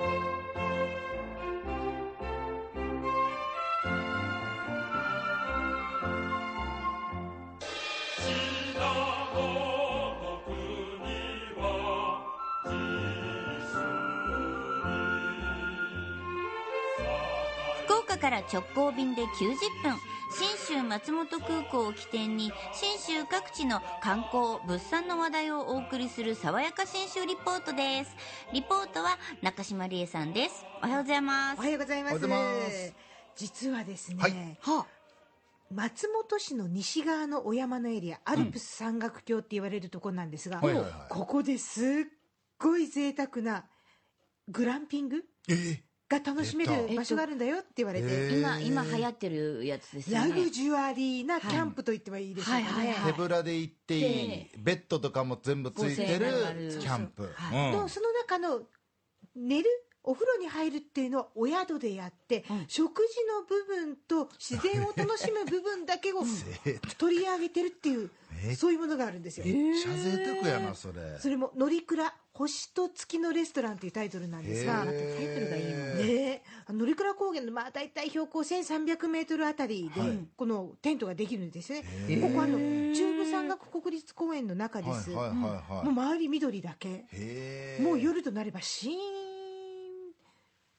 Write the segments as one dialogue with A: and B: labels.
A: thank you 福岡から直行便で90分。信州松本空港を起点に信州各地の観光物産の話題をお送りする爽やか信州リポートです。リポートは中島理恵さんです。おはようございます。
B: おはようございます。
C: ます。
B: 実はですね、
C: はい。
A: は
B: 松本市の西側のお山のエリア、アルプス山岳橋って言われるところなんですが、ここですっごい贅沢なグランピング？
C: えー
B: が楽しめる場所があるんだよって言われて、
C: えー
A: 今今流行ってるやつですよね
B: ラグジュアリーなキャンプと言ってもいいでしょうかね。
A: はいはい。はい
C: 手ぶらで行っていいベッドとかも全部ついてる
A: 5000円ある
C: キャンプ。
A: はい
C: う。ん
B: のその中の寝るお風呂に入るっていうのはお宿でやって、
A: うん。
B: 食事の部分と自然を楽しむ部分だけを 取り上げてるっていうそういうものがあるんですよ。
C: めっちゃ贅沢やなそれ
B: それも「乗鞍星と月のレストラン」というタイトルなんですが、
A: タイトルがいいもんね
B: 乗鞍高原のまあ大体標高1300メートルあたりで、
C: はい
B: このテントができるんですよね。ここあの中部山岳国立公園の中です。もう周り緑だけ。もう夜となればシーンっ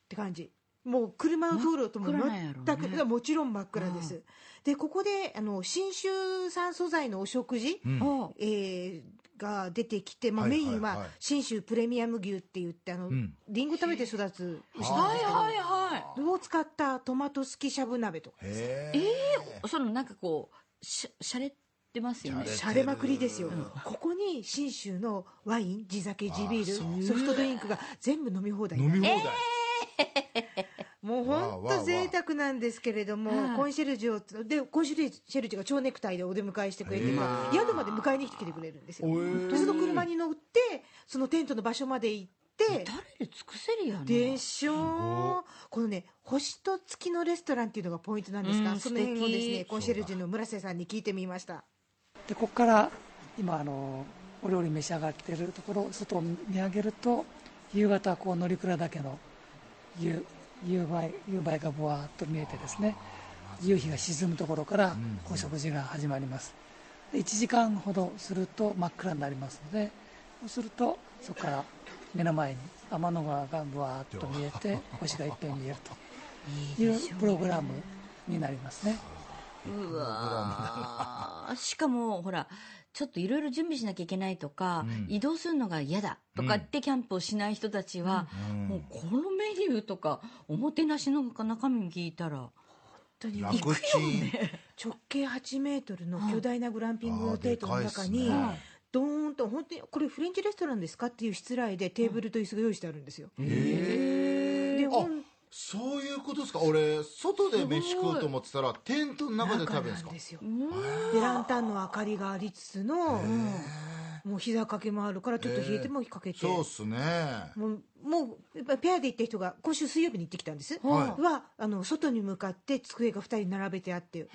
B: て感じ。もう車の通路とも全く、
A: ね
B: もちろん真っ暗です。でここであの信州産素材のお食事、
C: うん。
A: お
B: えーが出てきて、まあ、
C: はいはいはい。
B: メインは信州プレミアム牛って言ってあの、
C: うん。
B: リンゴ食べて育つ牛
A: は
B: なんですけど、
A: いはいはい
B: を使ったトマトすきしゃぶ鍋とか。
C: へ
A: えー、そのなんかこうししゃれてますよね。
C: し
B: しゃれまくりです。よ、ここに信州のワイン地酒地ビールソフトドリンクが全部飲み放題
C: 飲み放題
B: もう本当贅沢なんですけれども、
A: はい。
B: コンシェルジュをでコンシェルジュが蝶ネクタイでお出迎えしてくれて、宿まで迎えに来てくれるんですよ。
C: おー。
B: でその車に乗ってそのテントの場所まで行って
A: 誰で尽くせるやん
B: でしょうこのね星と月のレストランっていうのがポイントなんですが、
A: うん
B: その辺をですねコンシェルジュの村瀬さんに聞いてみました。
D: でここから今あのお料理召し上がっているところ外を見上げると夕方こう乗鞍岳の夕夕映夕映がぼわーっと見えてですね夕日が沈むところからお食事が始まります。で1時間ほどすると真っ暗になりますのでそうするとそこから目の前に天の川がぶわーっと見えて 星がいっぺん見えるというプログラムになりますね。
A: うわー。しかもほらちょっといろいろ準備しなきゃいけないとか、移動するのが嫌だとかってキャンプをしない人たちは、もうこのメニューとかおもてなしの中身聞いたら
B: 本当に
C: 楽ちん。
B: 直径8メートルの巨大なグランピングのテントの中に、
C: あーでかいっすね。
B: ドーンと本当にこれフレンチレストランですかっていうしつらいでテーブルと椅子が用意してあるんですよ、でほん
C: そういうことですか？俺外で飯食うと思ってたらテントの中で食べるんですか？
B: ですよ。でランタンの明かりがありつつのもう膝掛けもあるからちょっと冷えてもかけて、
C: そうっすね。
B: もうもうやっぱペアで行った人が今週水曜日に行ってきたんです、
C: は
B: はあの外に向かって机が2人並べてあって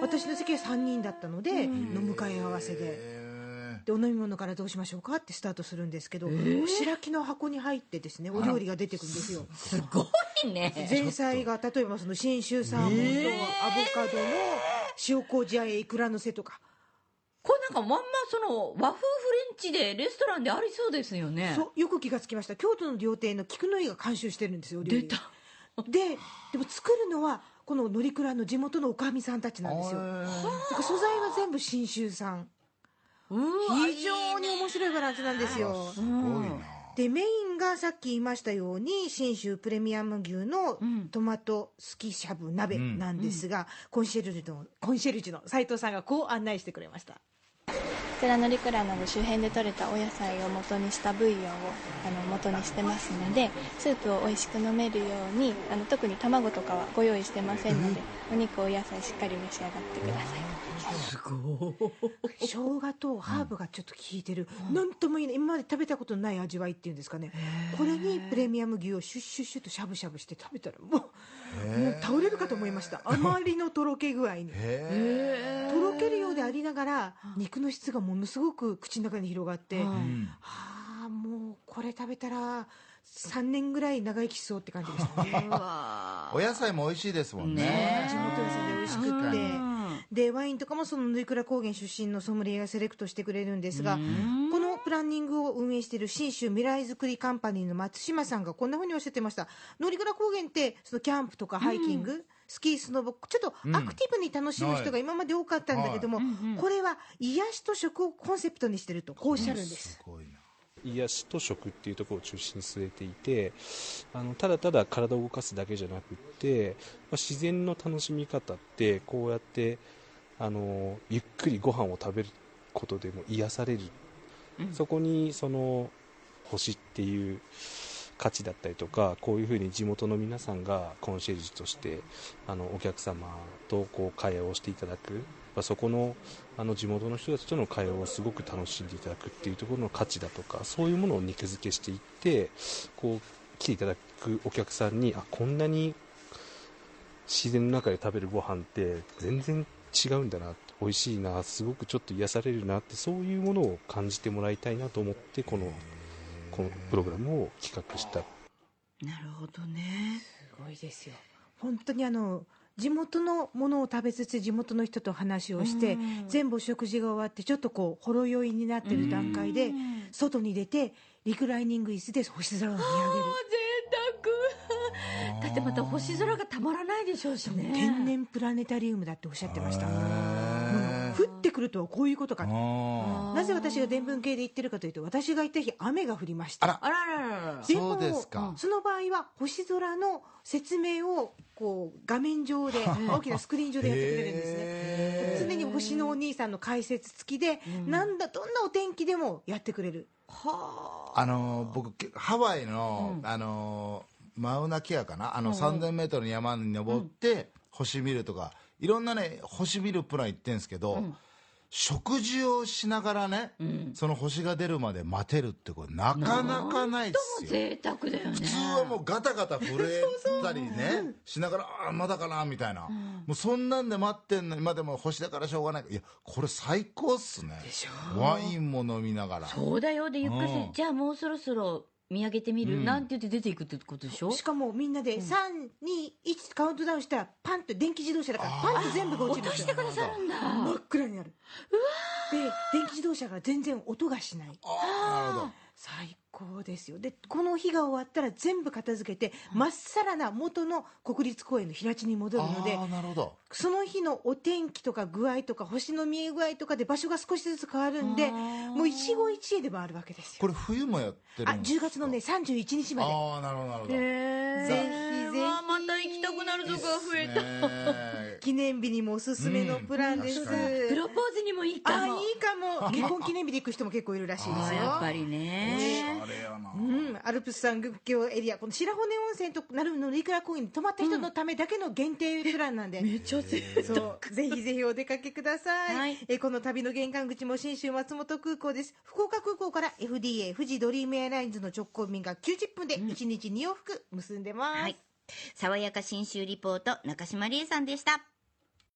B: 私の席は3人だったので、の向かい合わせで。
C: へ
B: でお飲み物からどうしましょうかってスタートするんですけど、お白木の箱に入ってですねお料理が出てくるんですよ。
A: すごいね。
B: 前菜が例えばその信州サーモンとアボカドの塩麹あえいくらのせとか、
A: これなんかまんまその和風フレンチでレストランでありそうですよね。
B: そうよく気がつきました。京都の料亭の菊の井が監修してるんですよお料理。
A: 出た。
B: ででも作るのはこの乗鞍の地元のおかみさんたちなんですよ。素材は全部信州産。非常に面白いバランスなんですよ。
C: すごいな
B: でメインがさっき言いましたように信州プレミアム牛の
A: ん。
B: トマトすきしゃぶ鍋なんですが、コンシェルジュのコンシェルジュの斉藤さんがこう案内してくれました
E: こちらのリクラなど周辺で採れたお野菜を元にしたブイヨンをあの元にしてますのでスープを美味しく飲めるようにあの特に卵とかはご用意してませんのでお肉お野菜しっかり召し上がってください。
A: すごい。
B: 生姜とハーブがちょっと効いてる、なんともいい。ね今まで食べたことのない味わいっていうんですかね。これにプレミアム牛をシュッシュッシュッとしゃぶしゃぶして食べたらもうもう倒れるかと思いました。あまりのとろけ具合に。
C: へ
B: とろけるようでありながら肉の質がものすごく口の中に広がって、
A: うん
B: はあもうこれ食べたら3年ぐらい長生きしそうって感じでしたね。
A: うわ
C: お野菜も美味しいですもんね。
A: ね
B: 地元野菜で美味しくって。
A: うん
B: でワインとかもその縫倉高原出身のソムリエがセレクトしてくれるんですがこのプランニングを運営している信州未来づくりカンパニーの松島さんがこんなふうにおっしゃってました。乗鞍高原ってそのキャンプとかハイキング、スキースノボちょっとアクティブに楽しむ人が今まで多かったんだけども、これは癒しと食をコンセプトにしてるとこうおっしゃるんです。
C: すごいな。
F: 癒しと食っていうところを中心に据えていてあのただただ体を動かすだけじゃなくって、まあ、自然の楽しみ方ってこうやってあのゆっくりご飯を食べることでも癒される、そこにその星っていう価値だったりとかこういうふうに地元の皆さんがコンシェルジュとしてあのお客様とこう会話をしていただく、まあ、そこのあの地元の人たちとの会話をすごく楽しんでいただくっていうところの価値だとかそういうものを肉付けしていってこう来ていただくお客さんにあこんなに自然の中で食べるご飯って全然違うんだな美味しいなすごくちょっと癒されるなってそういうものを感じてもらいたいなと思ってこのこのプログラムを企画した。
A: なるほどね。
B: すごいですよ。本当にあの地元のものを食べつつ地元の人と話をして全部お食事が終わってちょっとこうほろ酔いになってる段階で外に出てリクライニング椅子で星空を見上げる
A: ってまた星空がたまらないでしょうしね。
B: 天然プラネタリウムだっておっしゃってました。降ってくるとはこういうことかなぜ私が伝聞系で言ってるかというと私が行った日雨が降りました。
C: あら。
A: あららららら
B: でも
C: そうですか。
B: その場合は星空の説明をこう画面上で 大きなスクリーン上でやってくれるんですね。常に星のお兄さんの解説付きで、なんだどんなお天気でもやってくれる。
C: あ。のー僕けハワイの、あのーマウナケアかな？あの 3000m の山に登って星見るとかいろんなね星見るプラン行ってんですけど、食事をしながらね、その星が出るまで待てるってこれなかなかないですよ。
A: 贅沢だよね。
C: 普通はもうガタガタ震えたりねしながらああまだかなみたいな、もうそんなんで待ってんのにまあでも星だからしょうがない。いやこれ最高っすね。ワインも飲みながら。
A: そうだよ。でゆっくり
C: うん。
A: じゃあもうそろそろ見上げてみる、なんて言って出ていくってことでしょ？
B: しかもみんなで321カウントダウンしたらパンと電気自動車だからパンと全部が落ちるんですよ
A: くださるんだ。
B: 真っ暗になる。で電気自動車が全然音がしない。
C: ああなるほど
B: 最高ですよ。でこの日が終わったら全部片付けてまっさらな元の国立公園の平地に戻るので
C: ああなるほど。
B: その日のお天気とか具合とか星の見え具合とかで場所が少しずつ変わるんでもう一期一会でもあるわけですよ。
C: これ冬もやって
B: あ
C: るんです
B: 10月のね31日まで。
C: ああなるほどなるほど。
A: へ
B: ぜひぜひ。
A: また行きたくなるとこが増えた
C: ね
B: 記念日にもおすすめのプランです、
C: うん
A: プロポーズにもいいかも。
B: あいいかも。結婚記念日で行く人も結構いるらしいですよ。
A: やっぱりね。
C: あれやな。
B: うん、アルプス山岳郷エリアこの白骨温泉となるのリクラ公園に泊まった人のためだけの限定プランなんで、
A: めっちゃ贅
B: そうぜひぜひお出かけください、
A: はい。
B: えこの旅の玄関口も信州松本空港です。福岡空港から FDA 富士ドリームエアラインズの直行便が90分で1日2往復結んでます、
A: はい。爽やか新州リポート中島理恵さんでした